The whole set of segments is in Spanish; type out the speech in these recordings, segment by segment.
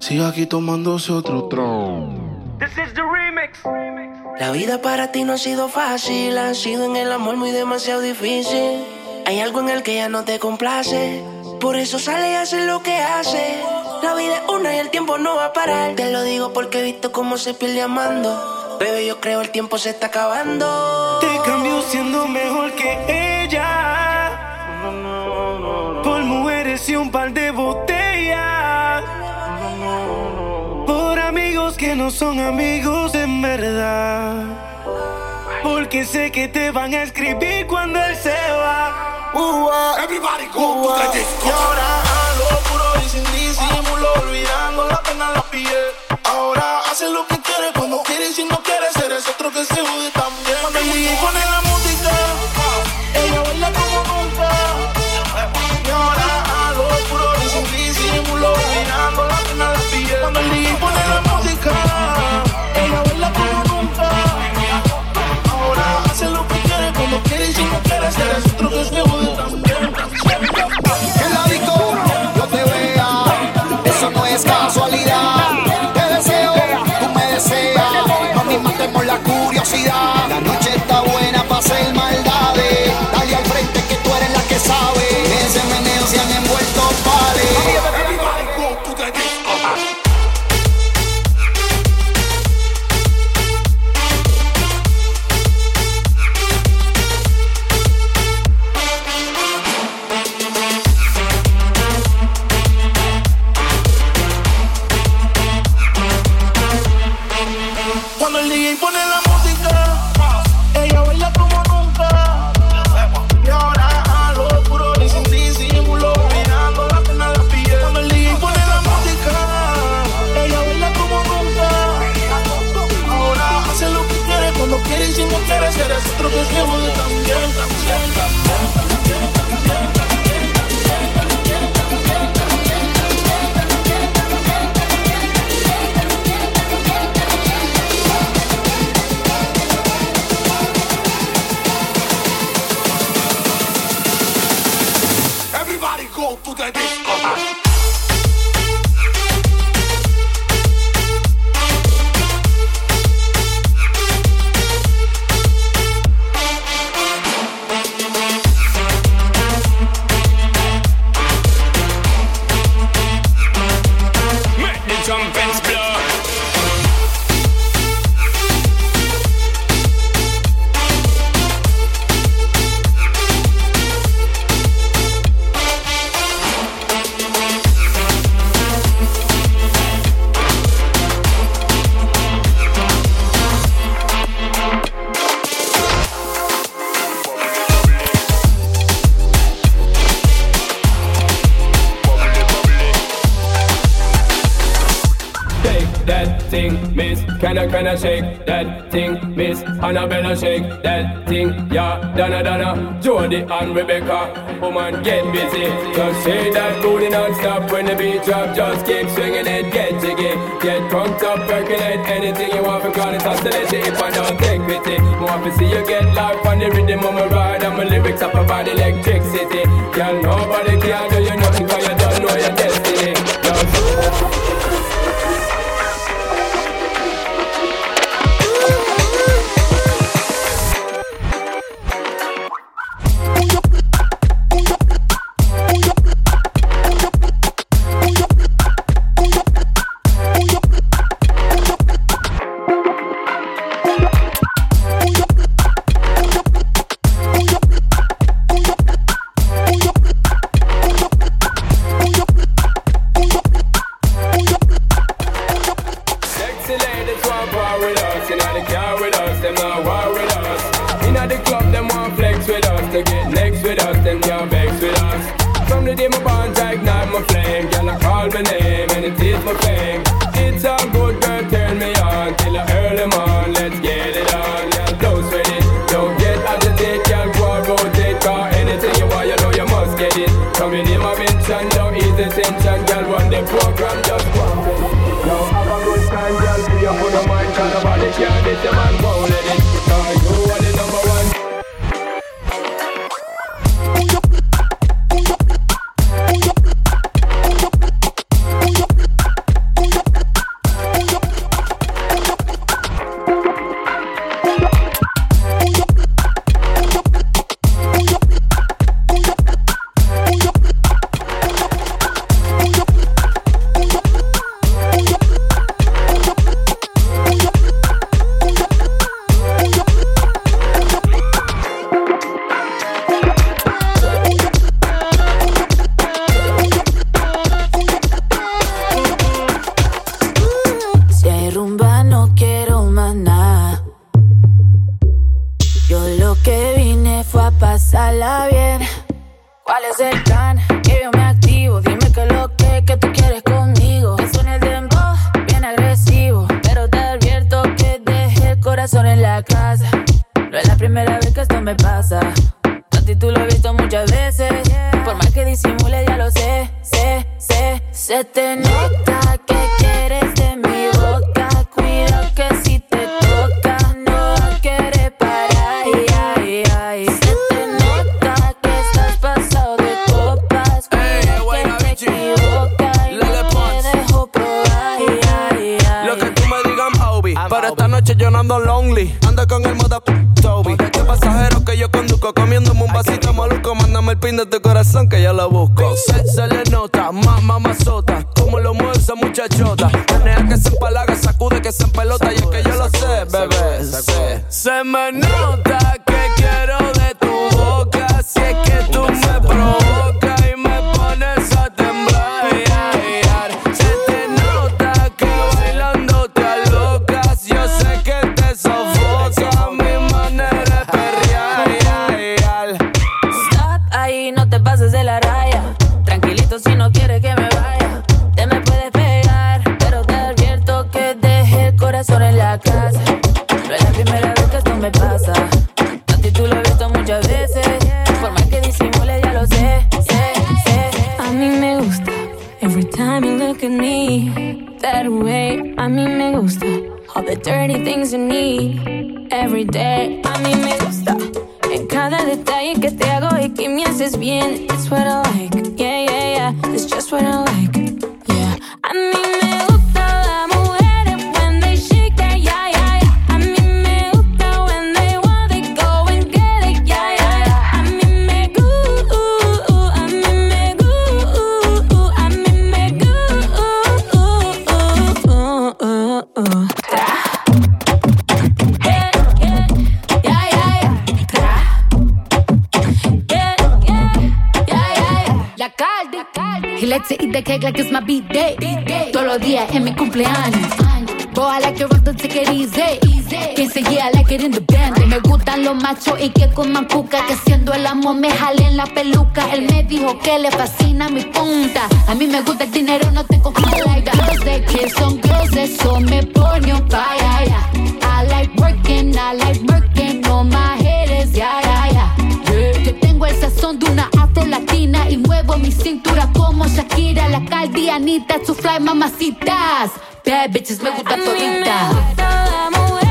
Sigue aquí tomándose otro tron. This is the remix. La vida para ti no ha sido fácil, ha sido en el amor muy demasiado difícil. Hay algo en el que ya no te complace, por eso sale y hace lo que hace. La vida es una y el tiempo no va a parar. Te lo digo porque he visto cómo se pierde amando. Bebé, yo creo el tiempo se está acabando. Te cambio siendo mejor que ella. No son amigos en verdad. Porque sé que te van a escribir cuando él se va. Uh, Everybody go to the disco. Y ahora a lo puro y sin disimulo, olvidando la pena la piel. Ahora hace lo que quiere cuando quiere y si no quiere ser es otro que se jode también. Cuando Cuando el DJ pone la música, ella baila como nunca. Y ahora a lo puro y sin disimulo, mirando la pena la piel. Cuando el DJ pone la música, ella baila como nunca. Ahora hace lo que quiere, cuando quiere y si no quiere ser es otro que se también, también, Can I, shake that thing, miss? Annabella shake that thing, yeah. Donna, Donna, Jody and Rebecca. Woman, get busy. Just shake that booty non-stop when the beat drop. Just keep swinging it, get jiggy. Get drunk up, percolate anything you want because it's hostility. If I don't take pity, more to see you get life on the rhythm of my ride. And my lyrics up about electricity. On till I early morn. Let's get it on, girl, don't sweat it, don't get agitated, girl, go and rotate, cause anything you want, you know you must get it. Coming in my mention, don't ease the tension, girl, run the program, just go. Now have a good time, girl, free up on the mind, cause nobody can this, the man won't Comiéndome un vasito maluco. Mándame el pin de tu corazón que yo lo busco. Se, le nota, más mamazota. Como lo mueve esa muchachota. Menea que se empalaga, sacude que se empelota. Y es que yo lo sé, bebé. Se, se me nota dirty things you need every day, a mí me gusta. En cada detalle que te hago y que me haces bien, it's what I like. Yeah, yeah, yeah, it's just what I like. Yeah, a mí Es mi cumpleaños. Boy, I like it rough, don't take it easy. Quien se yeah, I like it in the band. Me gustan los machos y que coman cuca. Que siendo el amor me jalen la peluca. Él me dijo que le fascina mi punta. A mí me gusta el dinero, no te confundas. Yo sé que son girls, eso me pone un yeah. I like working, I like working on my yeah, yeah, yeah. Yo tengo el sazón de una latina y muevo mi cintura como Shakira, la caldianita, su fly mamacitas. Bad bitches me gustan toditas.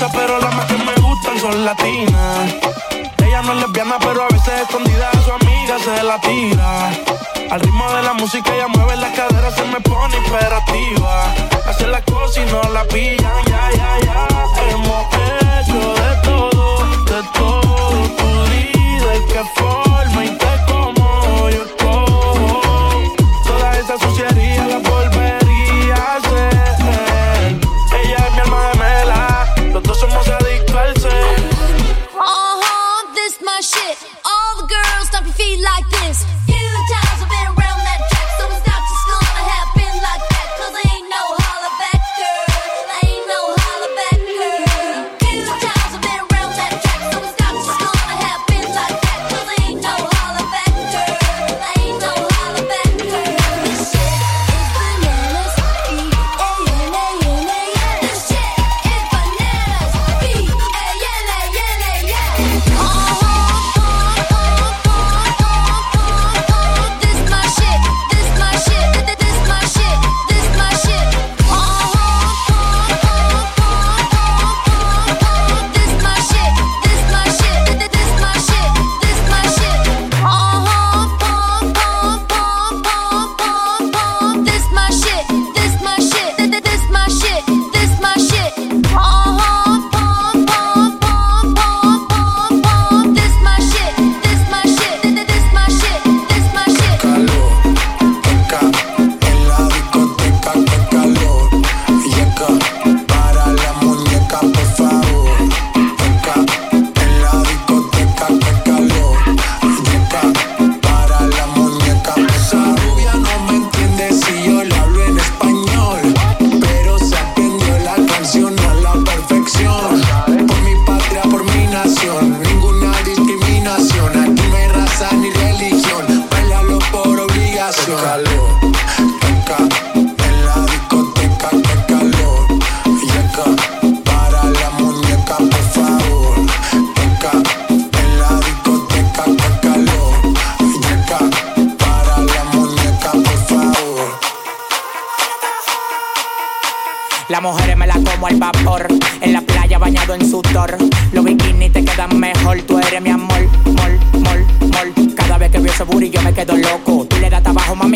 Pero las más que me gustan son latinas. Ella no es lesbiana, pero a veces escondida a su amiga se la tira. Al ritmo de la música ella mueve las caderas, se me pone imperativa. Hace las cosas y no la pillan, ya, ya, ya. Hemos hecho de todo, de todo. Vida y qué forma y qué como yo escojo. Toda esa suciería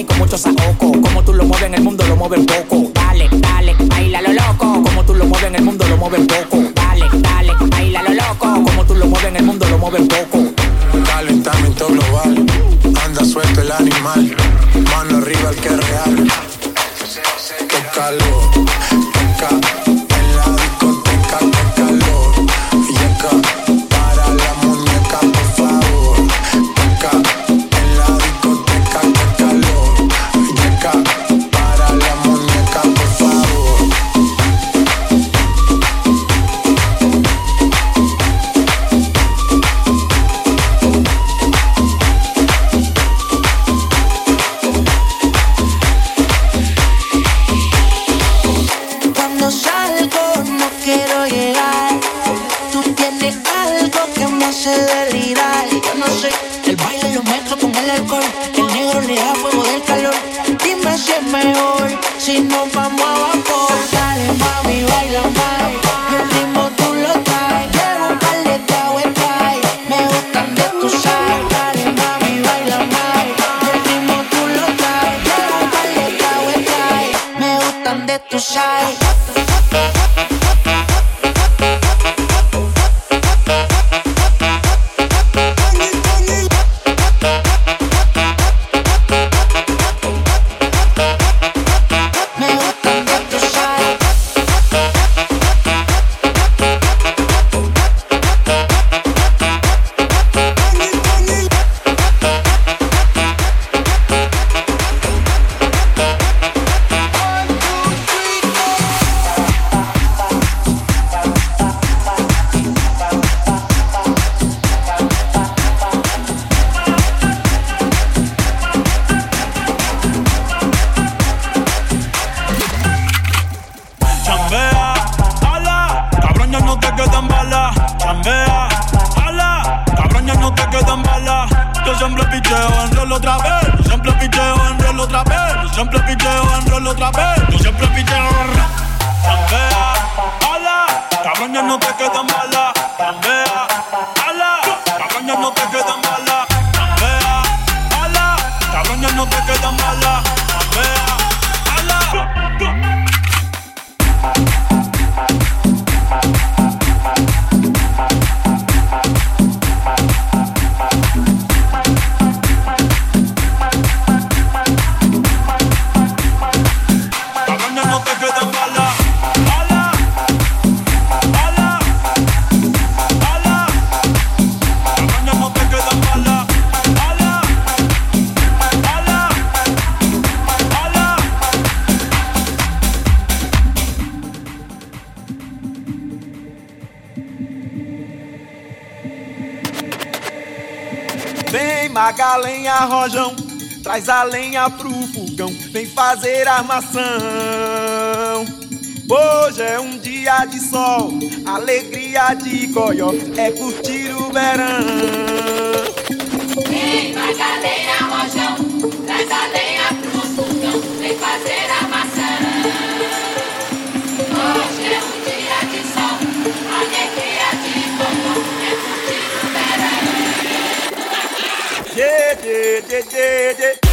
con mucho saoco. Como tú lo mueves en el mundo, lo mueves poco. Dale, dale, baila lo loco. Como tú lo mueves en el mundo, lo mueves poco. Dale, dale, baila lo loco. Como tú lo mueves en el mundo, lo mueves poco. Calentamiento global. Anda suelto el animal. Mano arriba el que es real. Qué calor. chambea. Ala, cabrón, no te quedan balas. Yo siempre picheo en rol otra vez. Yo siempre picheo en rol otra vez. Yo siempre picheo en rol otra vez. Yo siempre picheo Chambea. Ala, cabrón, no te quedan balas. Chambea. Ala, cabrón, no te quedan balas. Chambea. Ala, cabrón, ya no te quedan balas. Traz a lenha pro fogão, vem fazer armação. Hoje é um dia de sol, alegria de goió, é curtir o verão. Vem, traz a Yeah, yeah, yeah, yeah,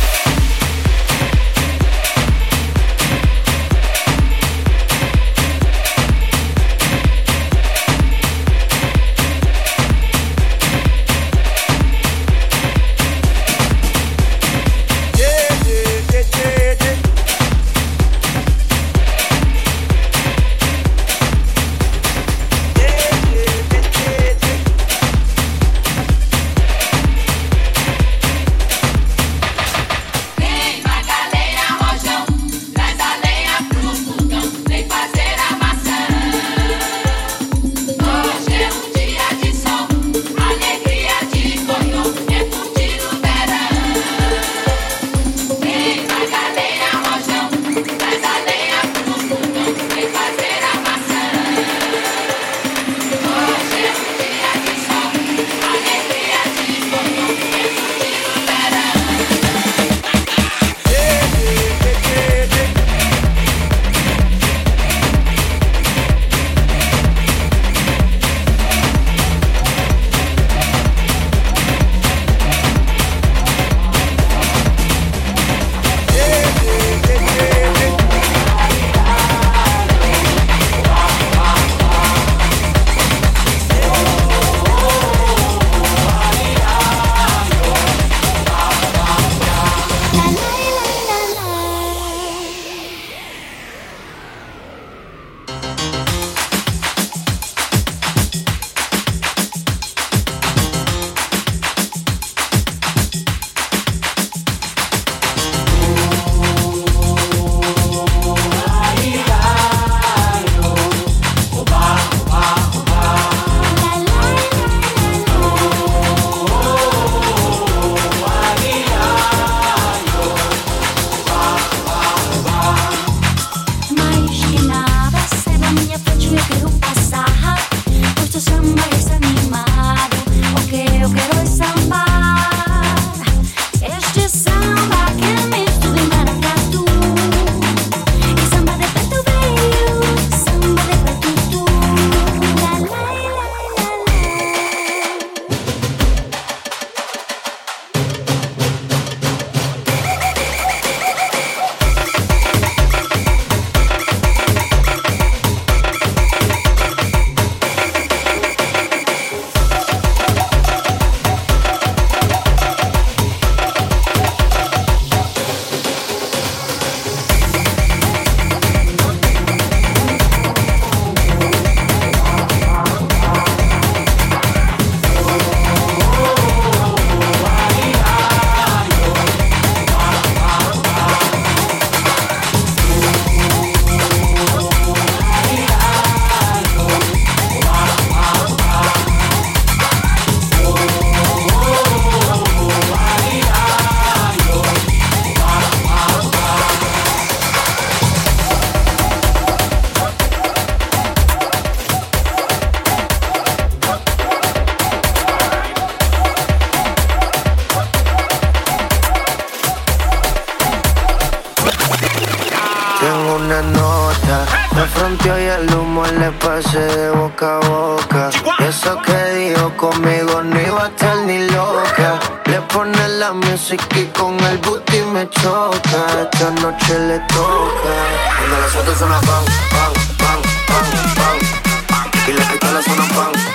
suena pan, pan, pan, pan, pan. Y las pistolas.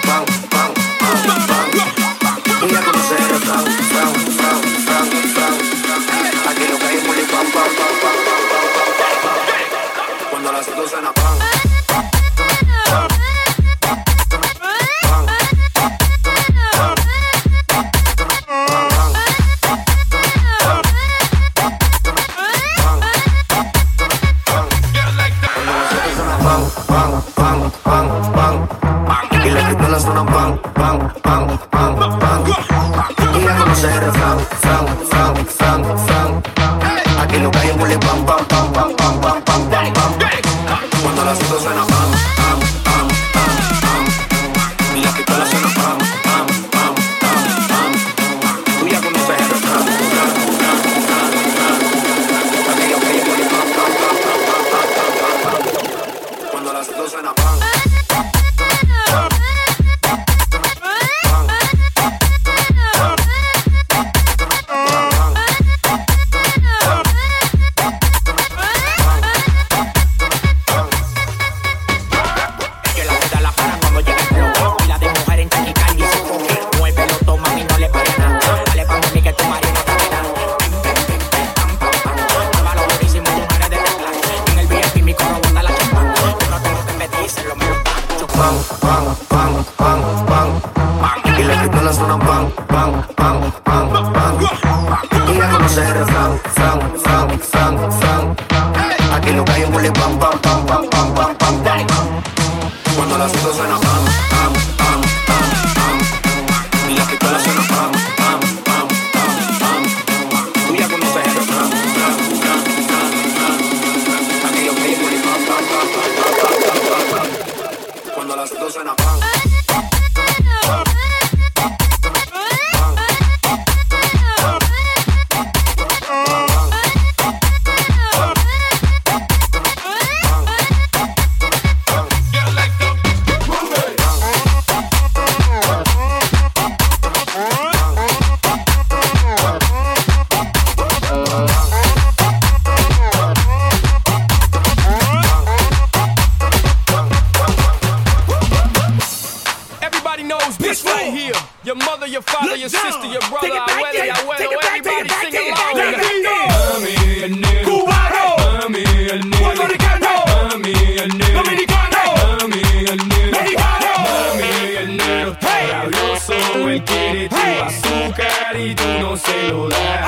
celular.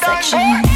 section.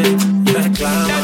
noche, mezclamos.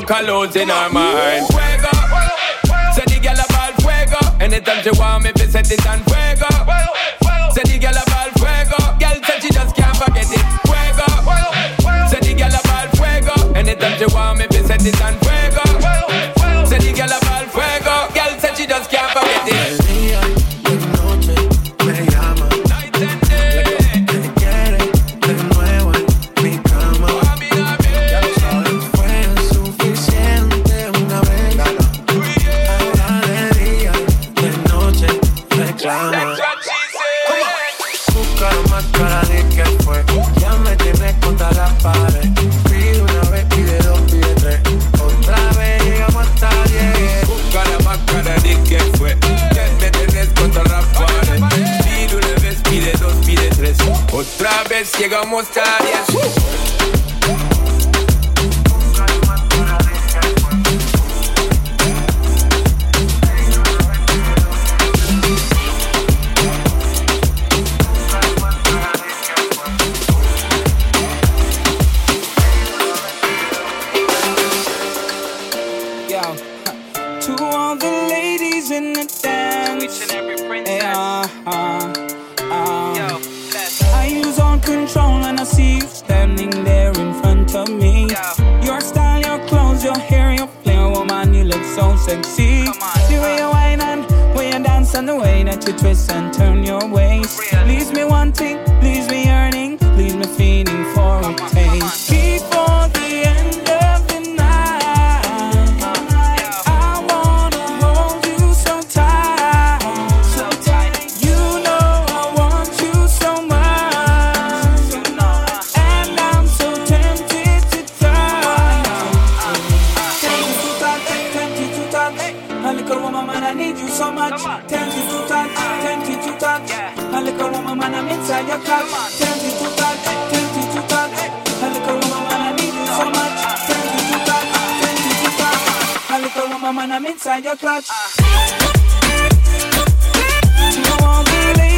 no colognes in her mind. Fuego, say the girl about fuego. Anytime she want me, be set it on I'm inside your clutch, Tell little woman, I need you so much. Little woman, I'm inside your clutch. You won't believe.